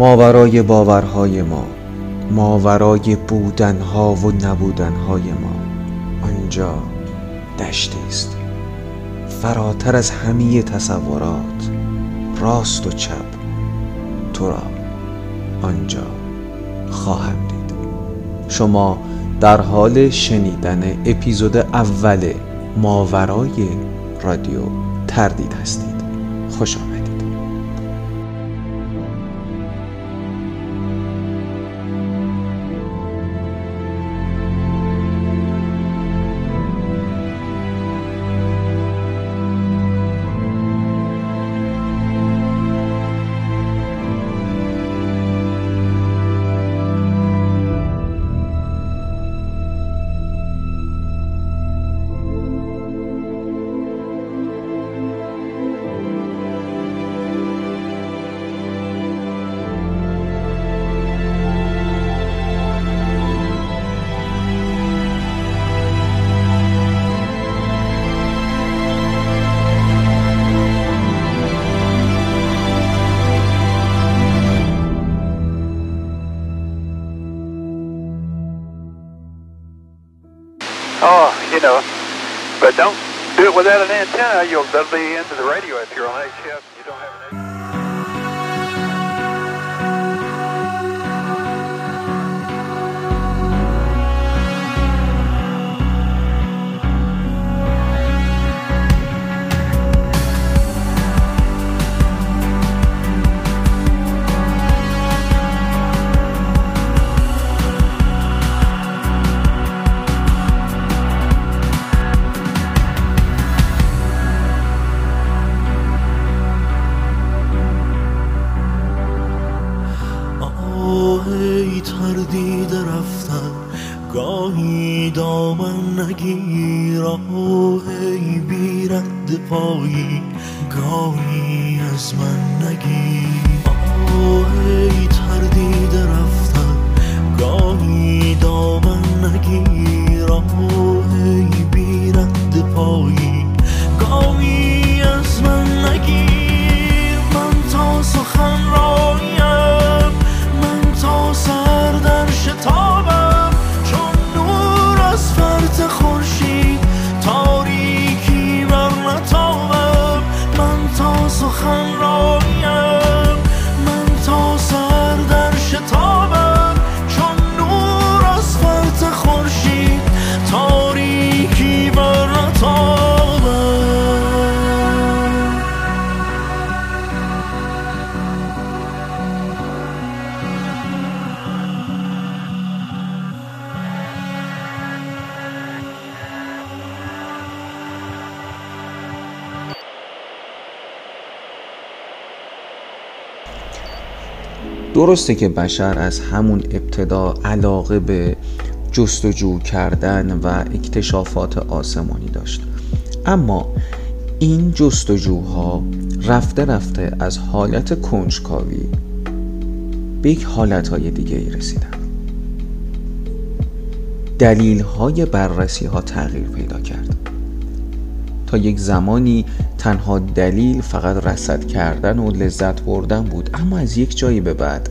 ماورای باورهای ما ماورای بودنها و نبودنهای ما. آنجا دشتی است. فراتر از همه تصورات راست و چپ. تو را آنجا خواهم دید. شما در حال شنیدن اپیزود اول ماورای رادیو تردید هستید. خوش without an antenna, you'll be into the radio if you're on HF. درسته که بشر از همون ابتدا علاقه به جستجو کردن و اکتشافات آسمانی داشت. اما این جستجوها رفته رفته از حالت کنجکاوی به یک حالت های دیگه ای رسیدن. دلیل های بررسی ها تغییر پیدا کرد. تا یک زمانی تنها دلیل فقط رسد کردن و لذت بردن بود اما از یک جایی به بعد.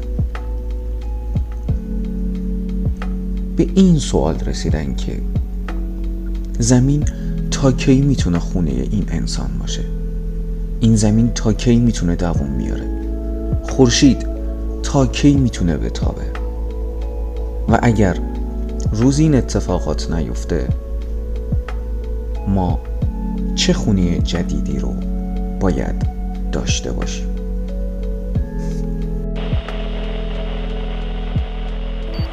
به این سوال رسیدن که زمین تا کی می‌تونه خونه این انسان باشه؟ این زمین تا کی می‌تونه دووم بیاره؟ خورشید تا کی می‌تونه بتابه؟ و اگر روز این اتفاقات نیفته ما چه خونه جدیدی رو باید داشته باشیم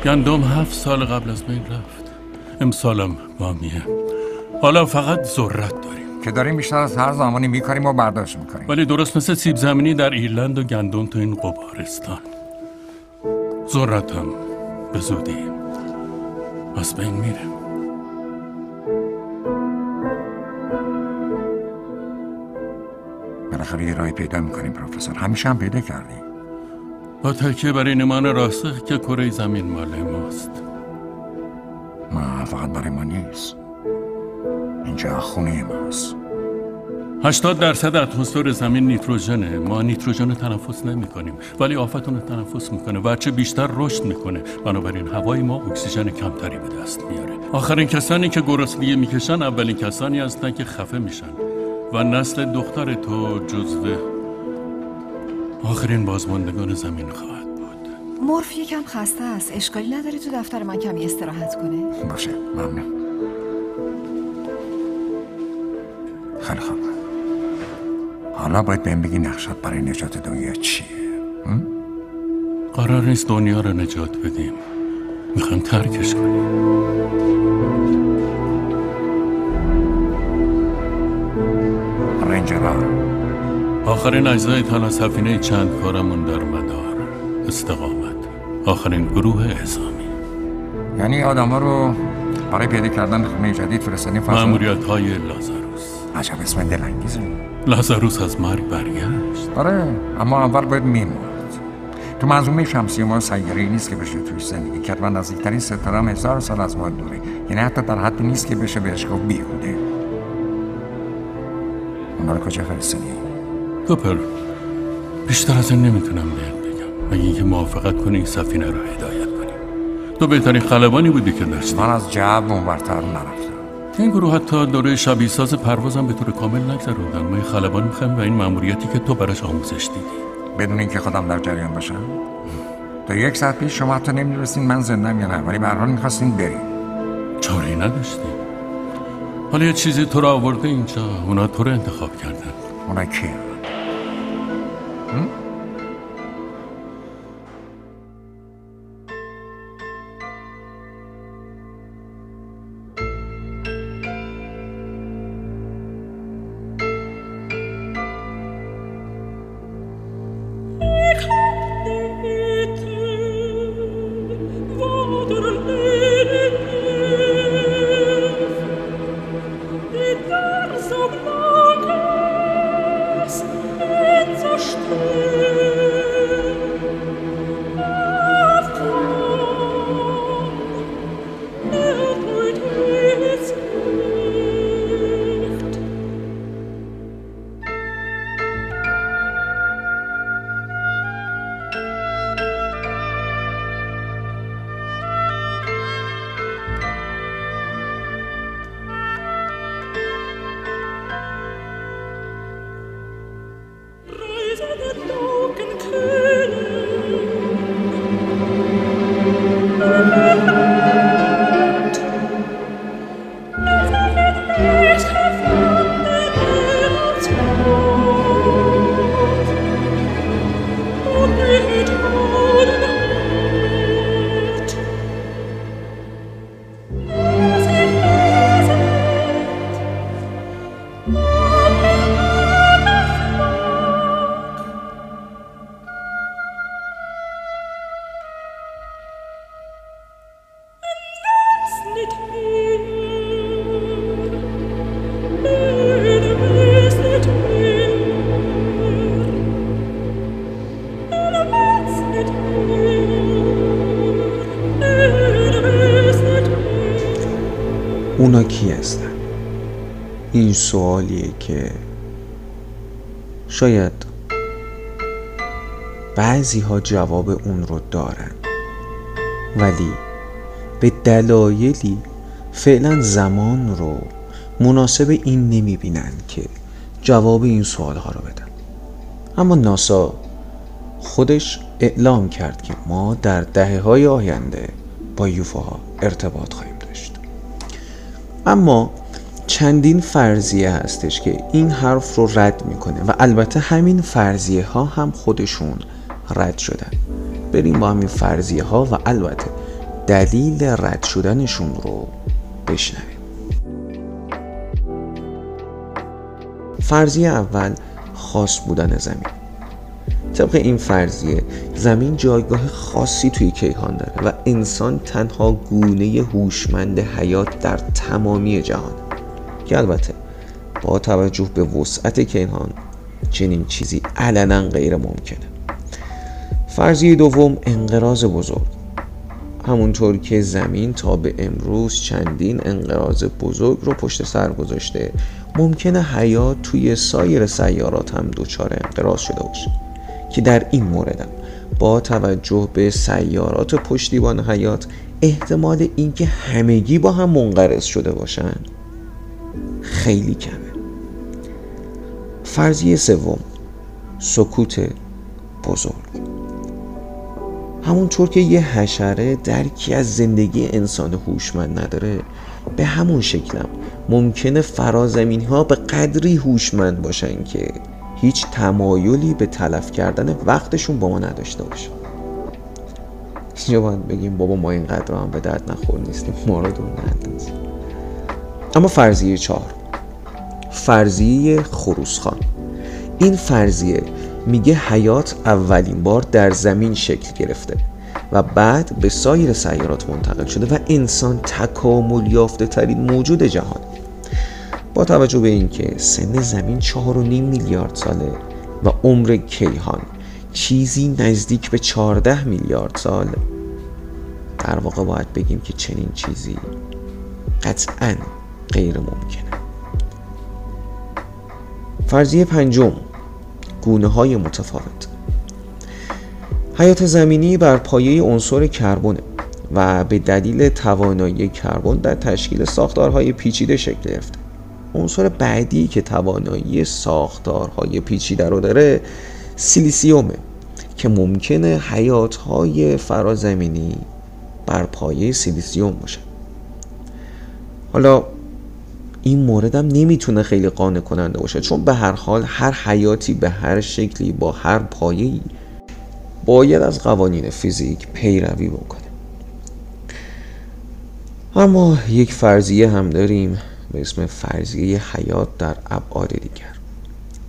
گندم هفت سال قبل از بین رفت. امسالم وامیه حالا فقط ذرت داریم. که داریم بیشتر از هر زمانی میکاریم و برداشت می‌کنیم. ولی درست مثل سیب زمینی در ایرلند و گندم تو این قبارستان. ذرت هم به زودی از بین میره. بالاخره یه راهی پیدا می‌کنیم پروفسور. همیشه هم پیدا کردیم. با تکیه بر این ایمان راسخ که کره زمین مال ماست. ما فقط برای ما نیست. اینجا خونه ماست. 80 درصد اتمسفر زمین نیتروژنه. ما نیتروژن رو تنفس نمی کنیم ولی آفتون رو تنفس می‌کنه و چه بیشتر رشد می‌کنه. بنابراین هوای ما اکسیژن کمتری به دست میاره. آخرین کسانی که گرسنگی می‌کشن اولین کسانی هستن که خفه میشن. و نسل دختر تو جزو آخرین بازماندگان زمین خواهد بود. مورف یکم خسته است. اشکالی نداری تو دفتر من کمی استراحت کنه. باشه ممنون. خیلی خوب. حالا باید بهم بگی نقشت برای نجات دنیا چیه؟ قرار نیست دنیا رو نجات بدیم. می‌خوایم ترکش کنیم. رنجرها آخرین اجزای تنها سفینه چند کارمون در مدار استقامت. آخرین گروه اعزامی. یعنی آدم رو برای پیدا کردن خونه جدید فرستادین فضا معمولیت های لازاروس. عجب اسم دلانگیزه. لازاروس از مرگ برگشت. آره اما اول باید میمرد تو منظومه شمسی ما سیاره نیست که بشه توش زندگی کرد و نزدیکترین ستاره هزار سال از ما دوره. یعنی حتی در حدی نیست که بشه بهش گفت بیهوده. اونا رو کجا فرستادی؟ کوپر بیشتر از این نمی‌تونم بهت بگم. مگه اینکه موافقت کنی این سفینه رو هدایت کنی؟ تو بهترین خلبانی بودی که داشتی. من از جب اونورتر نرفتم. این گروه حتی دوره شبیه ساز پروازم به طور کامل نگذروندن ما یه خلبان می‌خوایم و این مأموریتی که تو براش آموزش دیدی. بدون اینکه خودم در جریان باشم؟ تا یک ساعت پیش شما حتی نمی‌دونستین من زندم یا نه ولی به هر حال می‌خواستین بریم. چاره ای نداشتی حالا یه چیزی تو رو آورده اینجا. اونا تو رو انتخاب کردن. اونا کیه این سوالیه که شاید بعضی ها جواب اون رو دارن. ولی به دلایلی فعلا زمان رو مناسب این نمی بینن که جواب این سوال ها رو بدن. اما ناسا خودش اعلام کرد که ما در دهه های آینده با یوفاها ارتباط خواهیم داشت. اما چندین فرضیه هستش که این حرف رو رد می‌کنه و البته همین فرضیه ها هم خودشون رد شدن. بریم با همین فرضیه ها و البته دلیل رد شدنشون رو بشنویم. فرضیه اول خاص بودن زمین. طبق این فرضیه زمین جایگاه خاصی توی کیهان داره و انسان تنها گونه هوشمند حیات در تمامی جهان. که البته با توجه به وسعت کیهان چنین چیزی علنا غیر ممکنه. فرضیه دوم انقراض بزرگ. همونطور که زمین تا به امروز چندین انقراض بزرگ رو پشت سر گذاشته ممکنه حیات توی سایر سیارات هم دچار انقراض شده باشه. که در این موردم با توجه به سیارات پشتیبان حیات احتمال اینکه همگی با هم منقرض شده باشن خیلی کمه. فرضیه سوم سکوت بزرگ. همونطور که یه حشره درکی از زندگی انسان هوشمند نداره به همون شکلم ممکنه فرازمین ها به قدری هوشمند باشن که هیچ تمایلی به تلف کردن وقتشون با ما نداشته باشه. اینجا باید بگیم بابا ما اینقدر هم به درد نخور نیستیم ما رو دور اما فرضیه چهار. فرضیه خروسخان این فرضیه میگه حیات اولین بار در زمین شکل گرفته و بعد به سایر سیارات منتقل شده و انسان تکامل یافته ترین موجود جهان. با توجه به اینکه سن زمین چهار و نیم میلیارد ساله و عمر کیهان چیزی نزدیک به چهارده میلیارد سال در واقع باید بگیم که چنین چیزی قطعا غیر ممکنه فرضیه پنجم گونه های متفاوت. حیات زمینی بر پایه عنصر کربن و به دلیل توانایی کربن در تشکیل ساختارهای پیچیده شکل گرفته. عنصر بعدی که توانایی ساختارهای پیچیده رو داره سیلیسیومه که ممکنه حیاتهای فرازمینی بر پایه سیلیسیوم باشه. حالا این موردم نمی‌تونه خیلی قانع کننده باشه. چون به هر حال هر حیاتی به هر شکلی با هر پایه‌ای باید از قوانین فیزیک پیروی بکنه. اما یک فرضیه هم داریم به اسم فرضیه حیات در ابعاد دیگر.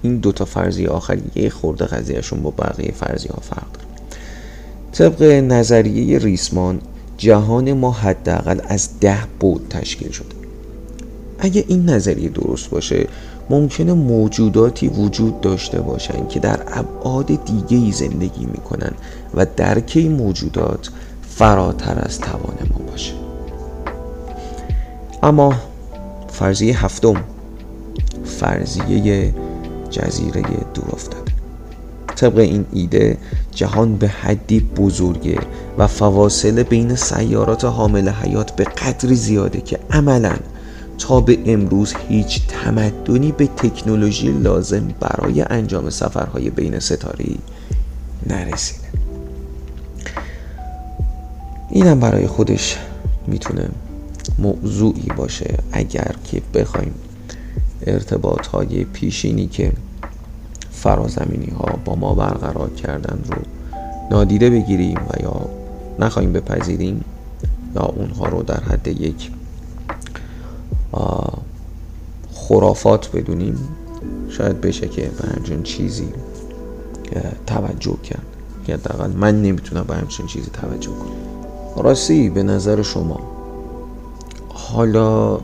این دوتا فرضیه آخری یه خورده قضیهشون با بقیه فرضیه ها فرق داره. طبق نظریه ریسمان جهان ما حداقل از ده بود تشکیل شده. اگه این نظریه درست باشه ممکنه موجوداتی وجود داشته باشن که در ابعاد دیگه ای زندگی می‌کنن و درک این موجودات فراتر از توان ما باشه. اما فرضیه هفتم فرضیه جزیره دور افتاده طبق این ایده جهان به حدی بزرگه و فواصل بین سیارات حامل حیات به قدری زیاده که عملا تا به امروز هیچ تمدنی به تکنولوژی لازم برای انجام سفرهای بین ستاری نرسیده. اینم برای خودش می‌تونه موضوعی باشه اگر که بخوایم ارتباط های پیشینی که فرازمینی ها با ما برقرار کردن رو نادیده بگیریم و یا نخواهیم بپذیریم یا اونها رو در حد یک خرافات بدونیم. شاید بشه که به همچین چیزی توجه کرد. که حداقل من نمی‌تونم به همچین چیزی توجه کنم. راستی به نظر شما. حالا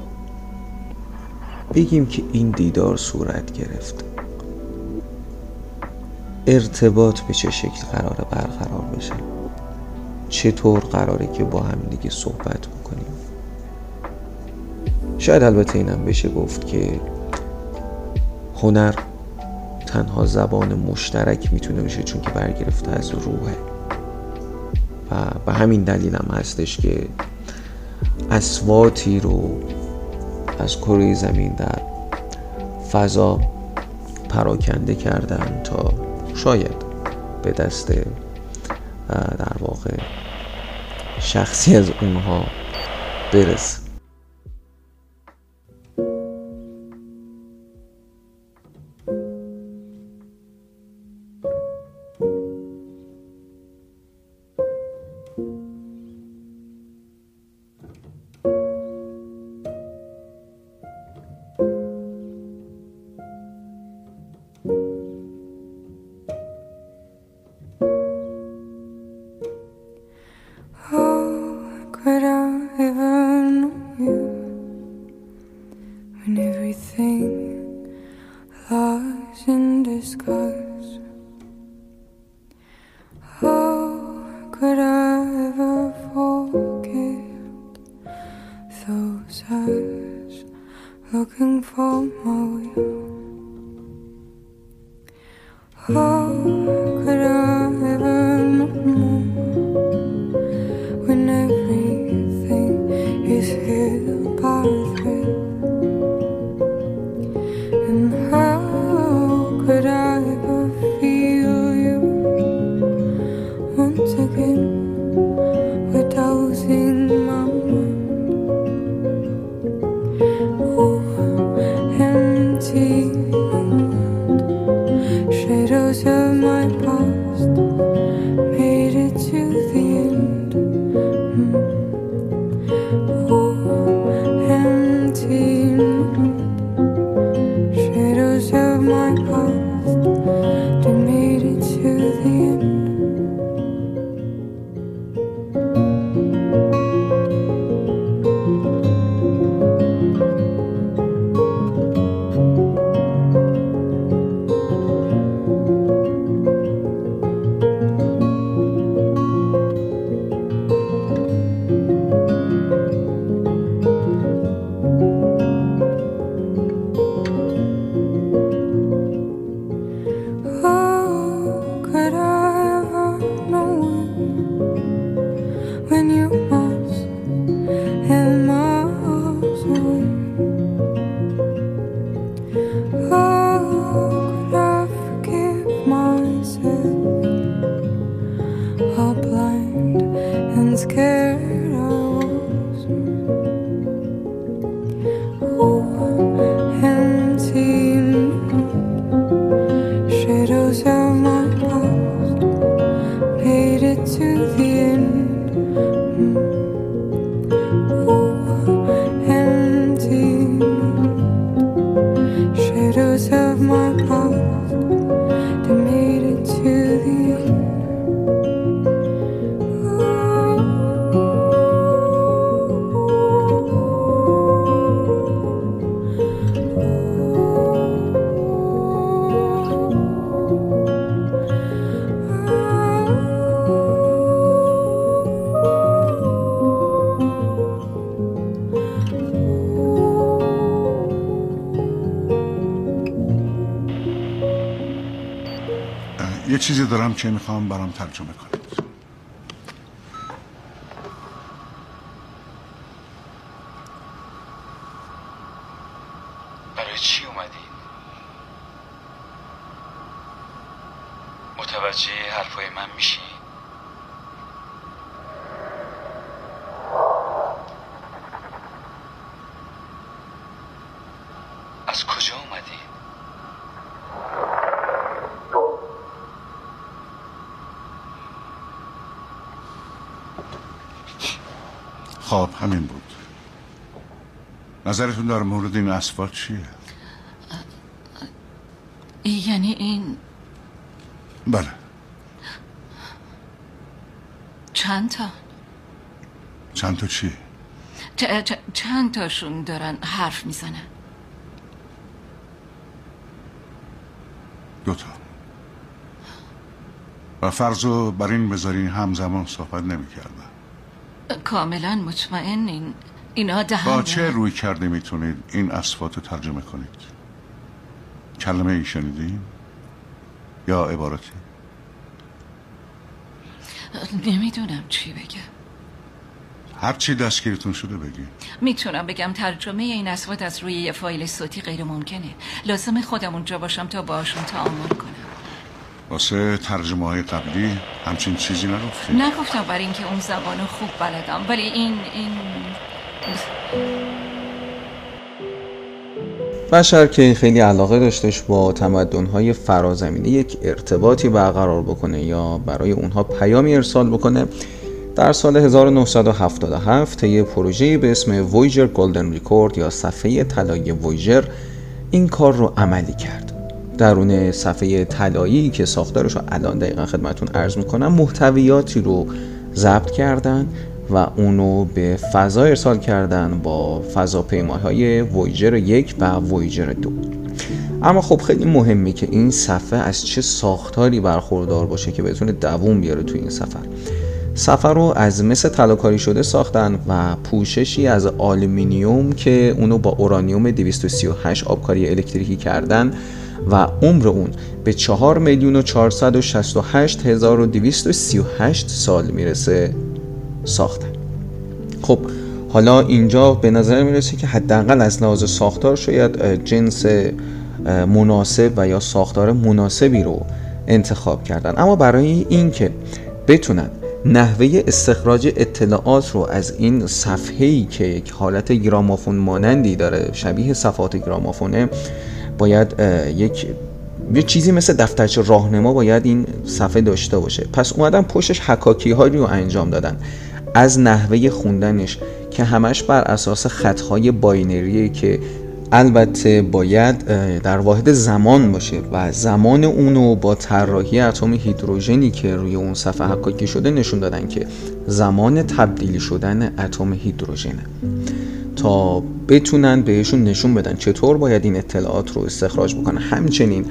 بگیم که این دیدار صورت گرفت. ارتباط به چه شکل قرار برقرار بشه؟ چطور قراره که با هم دیگه صحبت بکنیم شاید البته اینم بشه گفت که هنر تنها زبان مشترک می‌تونه بشه چون که برگرفته از روحه و به همین دلیل هم هستش که اسواتی رو از کره زمین در فضا پراکنده کردن تا شاید به دست در واقع شخصی از اونها برسه. دارم که می‌خوام برام ترجمه کنید برای چی اومدین؟ متوجه حرفای من میشی؟ از کجا اومدی؟ خب همین بود نظرتون در مورد این اسفalt چیه؟ یعنی این بله. چند تا؟ چند تا چی؟ چ- چ- چند تاشون دارن حرف می‌زنن؟ دوتا و فرض رو بر این بذارین همزمان صحبت نمی کاملا مطمئنین. اینا با چه روی کرده می‌تونید این اسفات رو ترجمه کنید؟ کلمه ای شنیدین؟ یا عبارتی؟ نمی‌دونم چی بگم. هر چی دستگیرتون شده بگی می‌تونم بگم ترجمه این اسوات از روی یه فایل صوتی غیر ممکنه لازم خودم اونجا باشم تا باشون تعامل کنم. واسه ترجمه های قبلی همچین چیزی نگفتید نگفتم برای اینکه اون زبانو خوب بلدم ولی این این بشر که خیلی علاقه داشتش با تمدن‌های فرازمینی یک ارتباطی برقرار بکنه یا برای اونها پیامی ارسال بکنه در سال 1977 طی پروژه‌ای به اسم وویجر گلدن ریکورد یا صفحه طلایی وویجر این کار رو عملی کرد. درون صفحه طلایی که ساختارش رو الان دقیقا خدمتون عرض می‌کنم محتویاتی رو ضبط کردن و اونو به فضا ارسال کردن با فضاپیماهای وویجر یک و وویجر دو. اما خب خیلی مهمه که این صفحه از چه ساختاری برخوردار باشه که بتونه دووم بیاره تو این سفر. صفحه رو از مس طلاکاری شده ساختن و پوششی از آلومینیوم که اونو با اورانیوم 238 آبکاری الکتریکی کردن و عمر اون به 4 میلیون و 468 هزار و 238 سال می‌رسه. ساختن خب حالا اینجا به نظر می‌رسه که حداقل از لحاظ ساختار شاید جنس مناسب و یا ساختار مناسبی رو انتخاب کردن. اما برای اینکه بتونن نحوه استخراج اطلاعات رو از این صفحه ای که یک حالت گرامافون مانندی داره شبیه صفحات گرامافونه باید یک یه چیزی مثل دفترچه راهنما باید این صفحه داشته باشه. پس اومدن پشتش حکاکی هایی رو انجام دادن. از نحوه خوندنش که همش بر اساس خطهای باینریه که البته باید در واحد زمان باشه و زمان اونو با طراحی اتم هیدروژنی که روی اون صفحه حکاکی شده نشون دادن که زمان تبدیلی شدن اتم هیدروژنه. تا بتونن بهشون نشون بدن چطور باید این اطلاعات رو استخراج بکنن. همچنین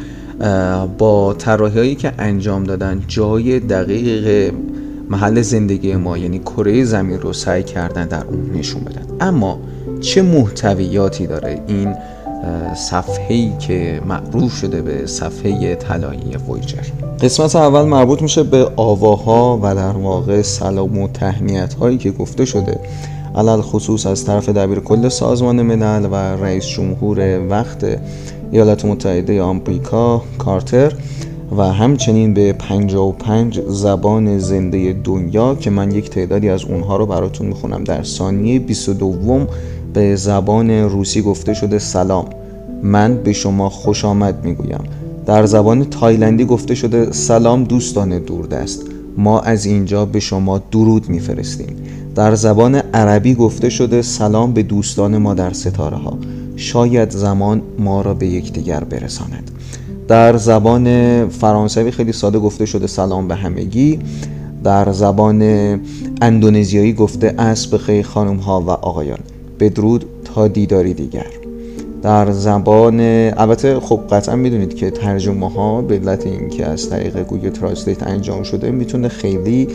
با طراحی که انجام دادن جای دقیق محل زندگی ما یعنی کره زمین رو سعی کردن در اون نشون بدن. اما چه محتویاتی داره این صفحه‌ای که معروف شده به صفحه طلایی وویجر قسمت اول مربوط میشه به آواها و در واقع سلام و تهنیت هایی که گفته شده. علل خصوص از طرف دبیر کل سازمان ملل و رئیس جمهور وقت ایالات متحده آمریکا کارتر. و همچنین به 55 زبان زنده دنیا که من یک تعدادی از اونها رو براتون می‌خونم. در ثانیه 22 به زبان روسی گفته شده سلام. من به شما خوش آمد می‌گویم. در زبان تایلندی گفته شده سلام دوستان دوردست. ما از اینجا به شما درود میفرستیم. در زبان عربی گفته شده سلام به دوستان ما در ستاره ها شاید زمان ما را به یکدیگر برساند. در زبان فرانسوی خیلی ساده گفته شده سلام به همگی. در زبان اندونزیایی گفته اسب خیلی خانم ها و آقایان. بدرود تا دیداری دیگر. در زبان البته خب قطعا می‌دونید که ترجمه ها به علت اینکه از طریق Google Translate انجام شده می‌تونه خیلی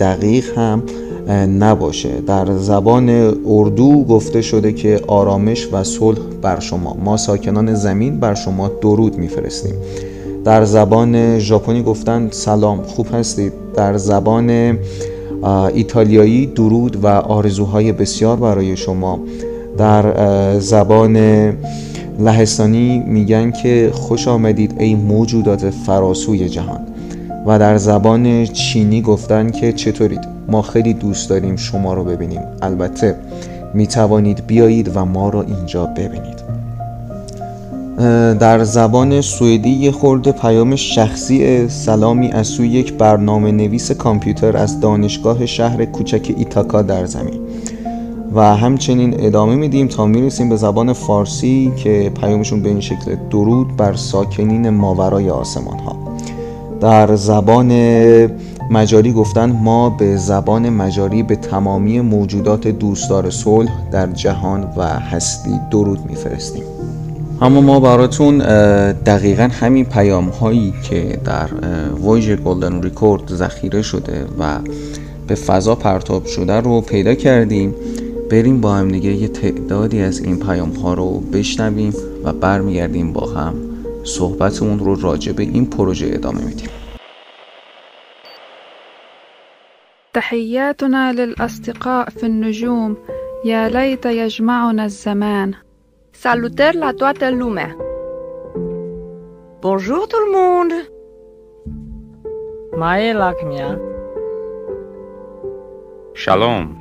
دقیق هم نباشه. در زبان اردو گفته شده که آرامش و صلح بر شما. ما ساکنان زمین بر شما درود میفرستیم. در زبان ژاپنی گفتن سلام خوب هستید. در زبان ایتالیایی درود و آرزوهای بسیار برای شما. در زبان لهستانی میگن که خوش آمدید ای موجودات فراسوی جهان. و در زبان چینی گفتن که چطورید؟ ما خیلی دوست داریم شما رو ببینیم. البته می توانید بیایید و ما رو اینجا ببینید. در زبان سوئدی یه خورده پیام شخصی سلامی از سوی یک برنامه نویس کامپیوتر از دانشگاه شهر کوچک ایتاکا در زمین. و همچنین ادامه میدیم تا می‌رسیم به زبان فارسی که پیامشون به این شکل درود بر ساکنین ماورای آسمان ها در زبان مجاری گفتن ما به زبان مجاری به تمامی موجودات دوستدار صلح در جهان و هستی درود میفرستیم. اما ما براتون دقیقا همین پیام هایی که در وایج گلدن ریکورد ذخیره شده و به فضا پرتاب شده رو پیدا کردیم. بریم با هم دیگه یه تعدادی از این پیام ها رو بشنویم و برمیگردیم با هم صحبتمون رو راجع به این پروژه ادامه میدیم. تحياتنا للأصدقاء في النجوم يا ليت يجمعنا الزمان Salutări la toată lumea! Bonjour tout le monde! Mae Lakmia Shalom.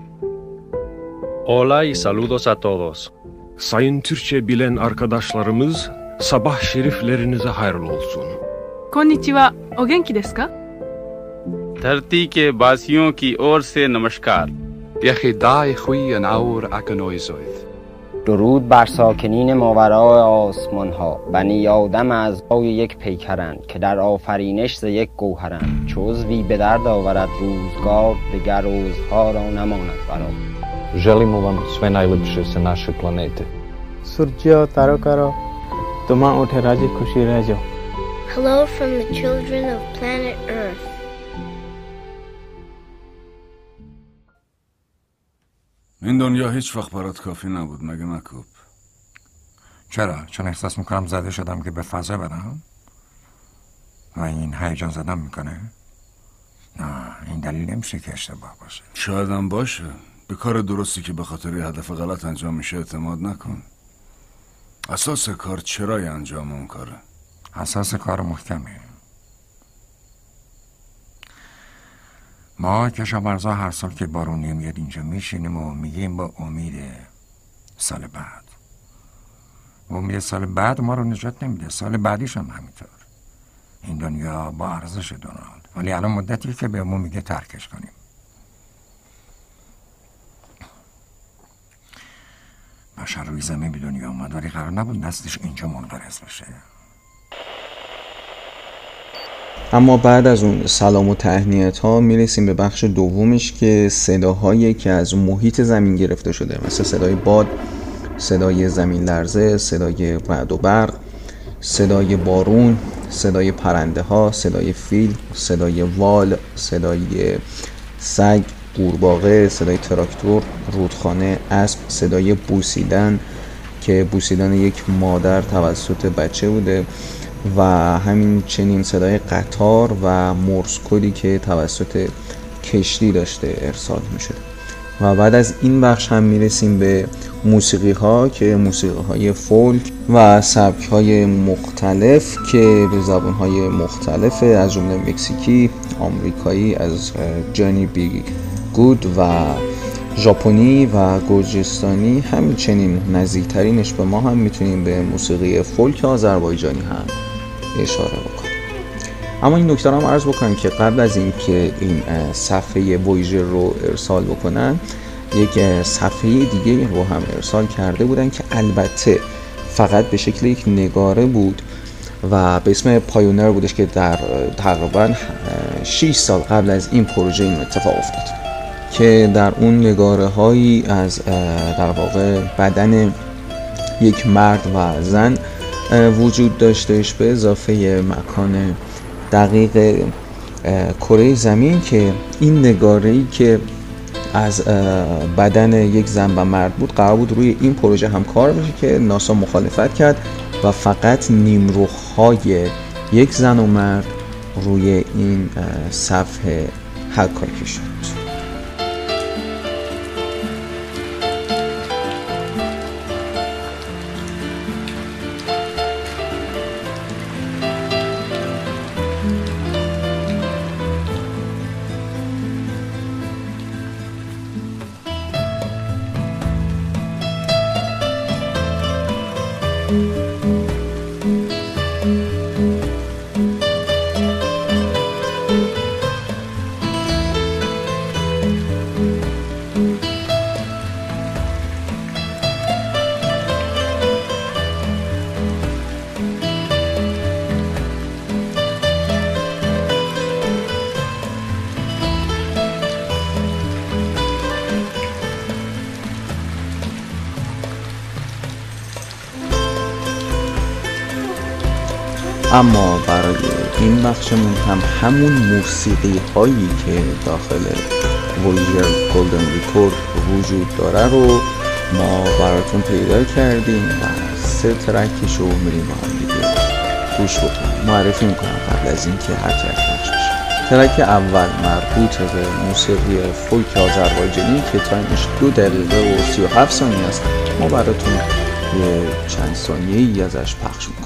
Hola y saludos a todos. Sayın Türkçe bilen arkadaşlarımız, sabah şeriflerinize hayırlı olsun. Konnichiwa, o genki desu ka? धरती के बासियों की ओर से नमस्कार یخیدای خوی نور اکنویزوید درود بر ساکنین ماورای آسمان ها بنی آدم از های یک پیکرند که در آفرینش ز یک گوهرند چوزوی به درد آورد روزگار دگر روزها را نماند برا Želimo vam sve najlepše sa naše planete. Surjyo Tarokaro, tuma uthe raji khushi rehjo. Hello from the children of planet Earth. این دنیا هیچ وقت برات کافی نبود مگه نکوب؟ چرا؟ چون احساس می‌کنم زده شدم که به فضا برم؟ و این هیجان زدم می‌کنه؟ نه این دلیل نمیشه که اشتباه باشه. شاید هم باشه. به کار درستی که به خاطر هدف غلط انجام میشه اعتماد نکن. اساس کار چرای انجام اون کاره؟ اساس کار محکمه. ما کشاورزا هر سال که بارون نمیاد اینجا میشینیم و میگیم با امید سال بعد. امید سال بعد ما رو نجات نمیده. سال بعدیش هم همینطور. این دنیا با ارزش دونالد. ولی الان مدتی که به امون میگه ترکش کنیم. بشر روی زمین به دنیا اومد ولی قرار نبود نسلش اینجا منقرض بشه. اما بعد از اون سلام و تهنیت ها می‌رسیم به بخش دومش که صداهایی که از محیط زمین گرفته شده. مثل صدای باد صدای زمین لرزه صدای رعد و برق صدای بارون صدای پرنده ها صدای فیل صدای وال صدای سگ قورباغه صدای تراکتور رودخانه اسب صدای بوسیدن که بوسیدن یک مادر توسط بچه بوده. و همین چنین صدای قطار و مرز کدی که توسط کشتی داشته ارسال می شده و بعد از این بخش هم می‌رسیم به موسیقی ها که موسیقی های فولک و سبک های مختلف که به زبان های مختلف از جمله مکزیکی آمریکایی از Johnny B. Goode و ژاپنی و گرجستانی همچنین نزدیکترینش به ما هم می‌تونیم به موسیقی فولک آذربایجانی هم اشاره بکنیم. اما این نکته هم عرض بکنم که قبل از اینکه این صفحه ویژر رو ارسال بکنن یک صفحه دیگه رو هم ارسال کرده بودن که البته فقط به شکل یک نگاره بود و به اسم پایونر بودش که در تقریبا 6 سال قبل از این پروژه این اتفاق افتاد که در اون نگاره هایی از در واقع بدن یک مرد و زن وجود داشتهش به اضافه مکان دقیق کره زمین که این نگاره ای که از بدن یک زن و مرد بود قرار بود روی این پروژه هم کار بشه که ناسا مخالفت کرد و فقط نیمروخهای یک زن و مرد روی این صفحه حکاکی شد اما برای این بخشمون هم همون موسیقی هایی که داخل Voyager Golden Record وجود داره رو ما براتون پیدا کردیم و سه track ش رو میریم هم دیگه گوش بکنیم. معرفی می‌کنم قبل از اینکه هر track پخش بشه. track اول مربوط به موسیقی فولک آذربایجانی که time ش دو دقیقه و سی و هفت ثانیه است. ما براتون یه چند ثانیه ای ازش پخش می‌کنیم.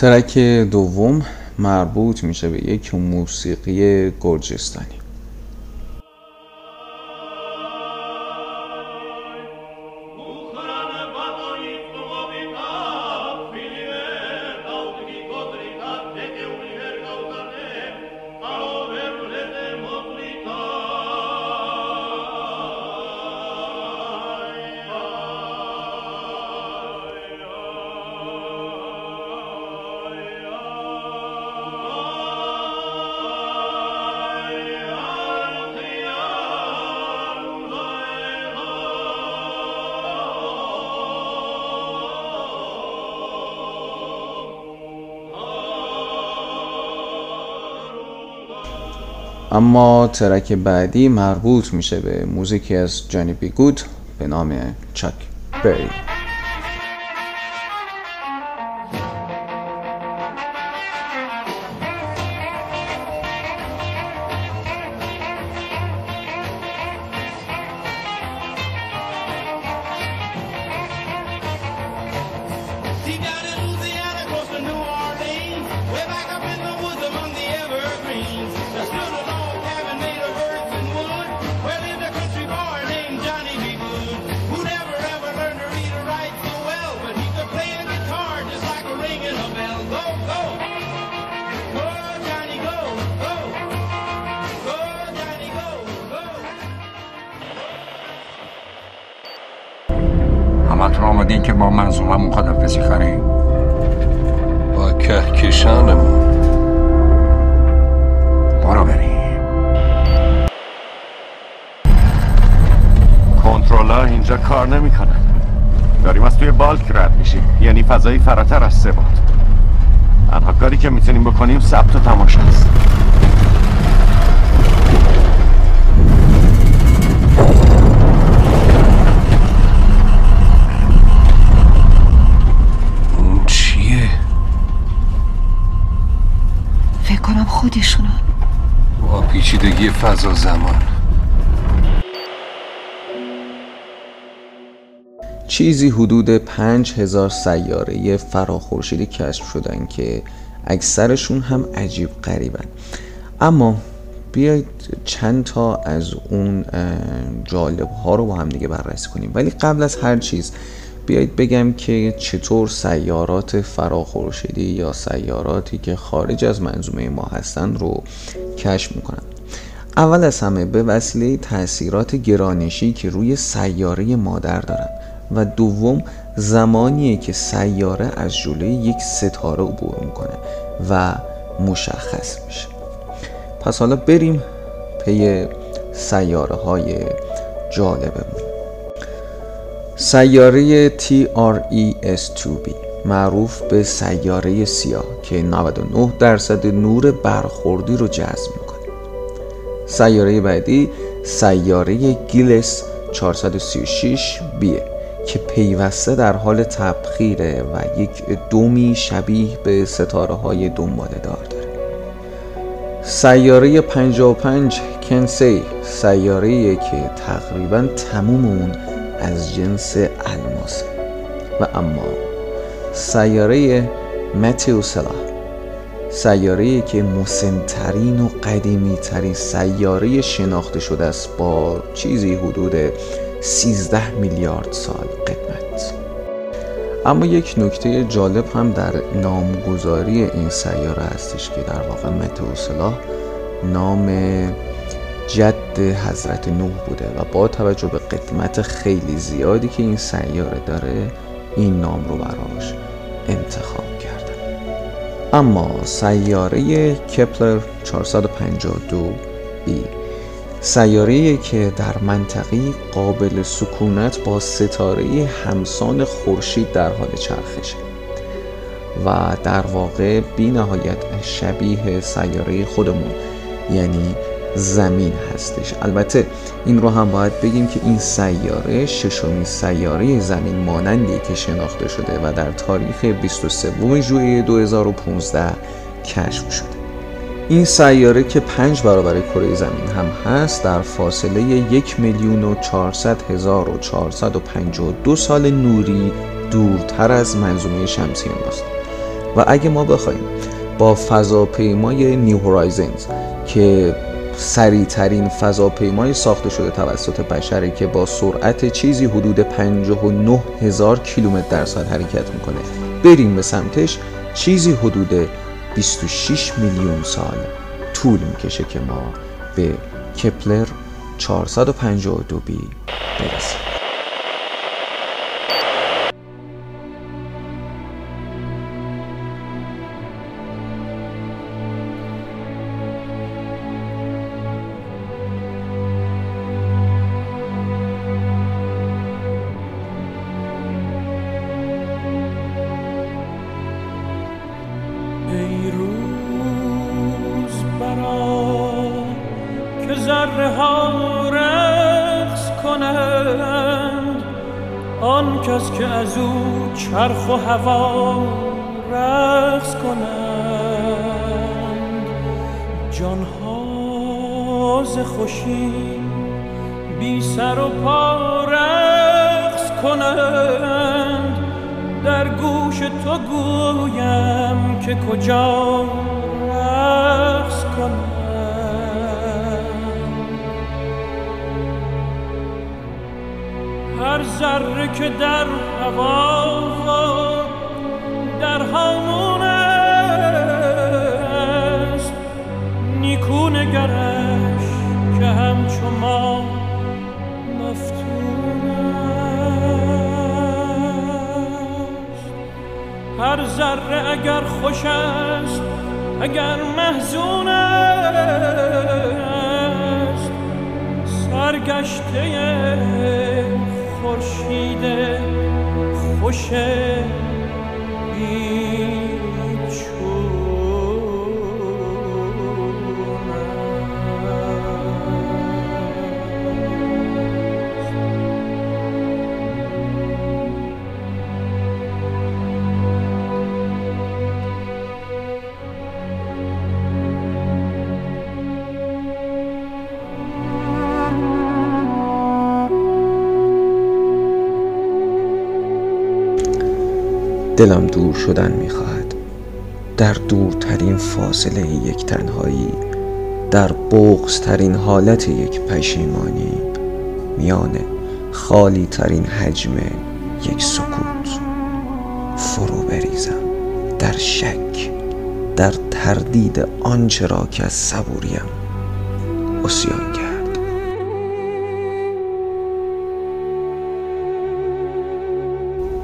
ترک دوم مربوط میشه به یک موسیقی گرجستانی. اما ترک بعدی مربوط میشه به موزیکی از جانی بی گود به نام چاک بری با منظوممون خدافزی کنیم با کهکشانمون. برو بریم کنترلر اینجا کار نمی‌کنن. داریم از توی بالک رد میشیم. یعنی فضایی فراتر از سه باد تنها کاری که می‌تونیم بکنیم ثبت و تماشاست پیچیدگی فضا زمان. چیزی حدود پنج هزار سیاره فراخورشیدی کشف شدن که اکثرشون هم عجیب غریبن. اما بیایید چند تا از اون جالب ها رو با هم دیگه بررسی کنیم. ولی قبل از هر چیز بیایید بگم که چطور سیارات فراخورشیدی یا سیاراتی که خارج از منظومه ما هستن رو کشف می‌کنن. اول از همه به وسیله تاثیرات گرانشی که روی سیاره مادر دارن و دوم زمانیه که سیاره از جلوی یک ستاره عبور می‌کنه و مشخص میشه. پس حالا بریم پی سیاره های جالبمون سیاره TRES2b معروف به سیاره سیاه که 99 درصد نور برخوردی رو جذب می‌کنه. سیاره بعدی سیاره گیلس 436 بیه که پیوسته در حال تبخیره و یک دومی شبیه به ستاره های دنباله دار داره. سیاره 55 کنسی سیاره که تقریبا تموم اون از جنس الماسه. و اما سیاره متیوسلا سیاره که مسنترین و قدیمی ترین سیاره شناخته شده است با چیزی حدود 13 میلیارد سال قدمت اما یک نکته جالب هم در نامگذاری این سیاره هستش که در واقع متوسلا نام جد حضرت نوح بوده و با توجه به قدمت خیلی زیادی که این سیاره داره این نام رو براش انتخاب اما سیاره کپلر 452 بی. سیاره که در منطقه قابل سکونت با ستاره همسان خورشید در حال چرخشه و در واقع بی نهایت شبیه سیاره خودمون یعنی زمین هستش. البته این رو هم باید بگیم که این سیاره ششمین سیاره زمین مانندی که شناخته شده و در تاریخ 23 ژوئیه 2015 کشف شده. این سیاره که پنج برابر کره زمین هم هست در فاصله یک میلیون و چهارصد هزار و چهارصد و پنجاه دو سال نوری دورتر از منظومه شمسی ماست و اگه ما بخوایم با فضاپیمای نیو هورایزنز که سریعترین فضاپیمای ساخته شده توسط بشره که با سرعت چیزی حدود 59 هزار کیلومتر در ساعت حرکت می‌کنه. بریم به سمتش. چیزی حدود 26 میلیون سال طول می‌کشه که ما به کپلر 452 بی برسیم. هر ذره که در هوا و در هامون است. نیکو نگرش که همچو ما مفتون است. هر ذره اگر خوش است اگر محزون است. سرگشته خورشید خوش دلم دور شدن می‌خواهد. در دورترین فاصله یک تنهایی در بغزترین حالت یک پشیمانی میان خالی ترین حجم یک سکوت فرو بریزم. در شک در تردید آنچه را که از صبوریم اسیان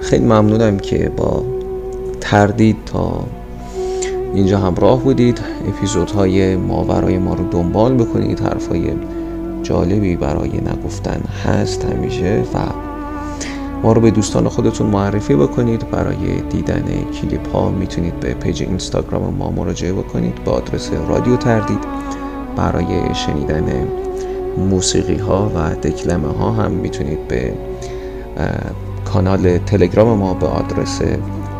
خیلی ممنونم که با تردید تا اینجا همراه بودید. اپیزودهای ماورای ما رو دنبال بکنید. حرفای جالبی برای نگفتن هست همیشه و ما رو به دوستان خودتون معرفی بکنید. برای دیدن کلیپ ها می‌تونید به پیج اینستاگرام ما مراجعه بکنید با آدرس رادیو تردید. برای شنیدن موسیقی ها و دکلمه ها هم می‌تونید به کانال تلگرام ما به آدرس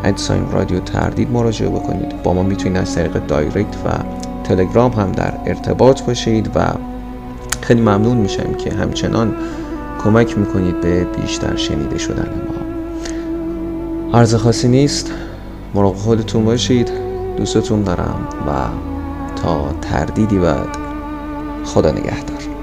ادساین رادیو تردید مراجعه بکنید. با ما می‌تونید از طریق دایرکت و تلگرام هم در ارتباط باشید و خیلی ممنون میشم که همچنان کمک می‌کنید به بیشتر شنیده شدن ما. عرض خاصی نیست. مراقب خودتون باشید. دوستتون دارم و تا تردیدی بعد خدا نگهدار.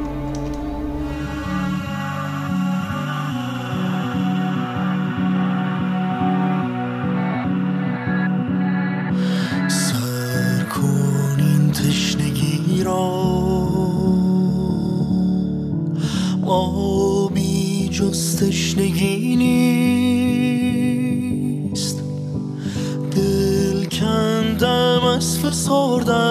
تشنگی نیست. دل کندم از فسردن.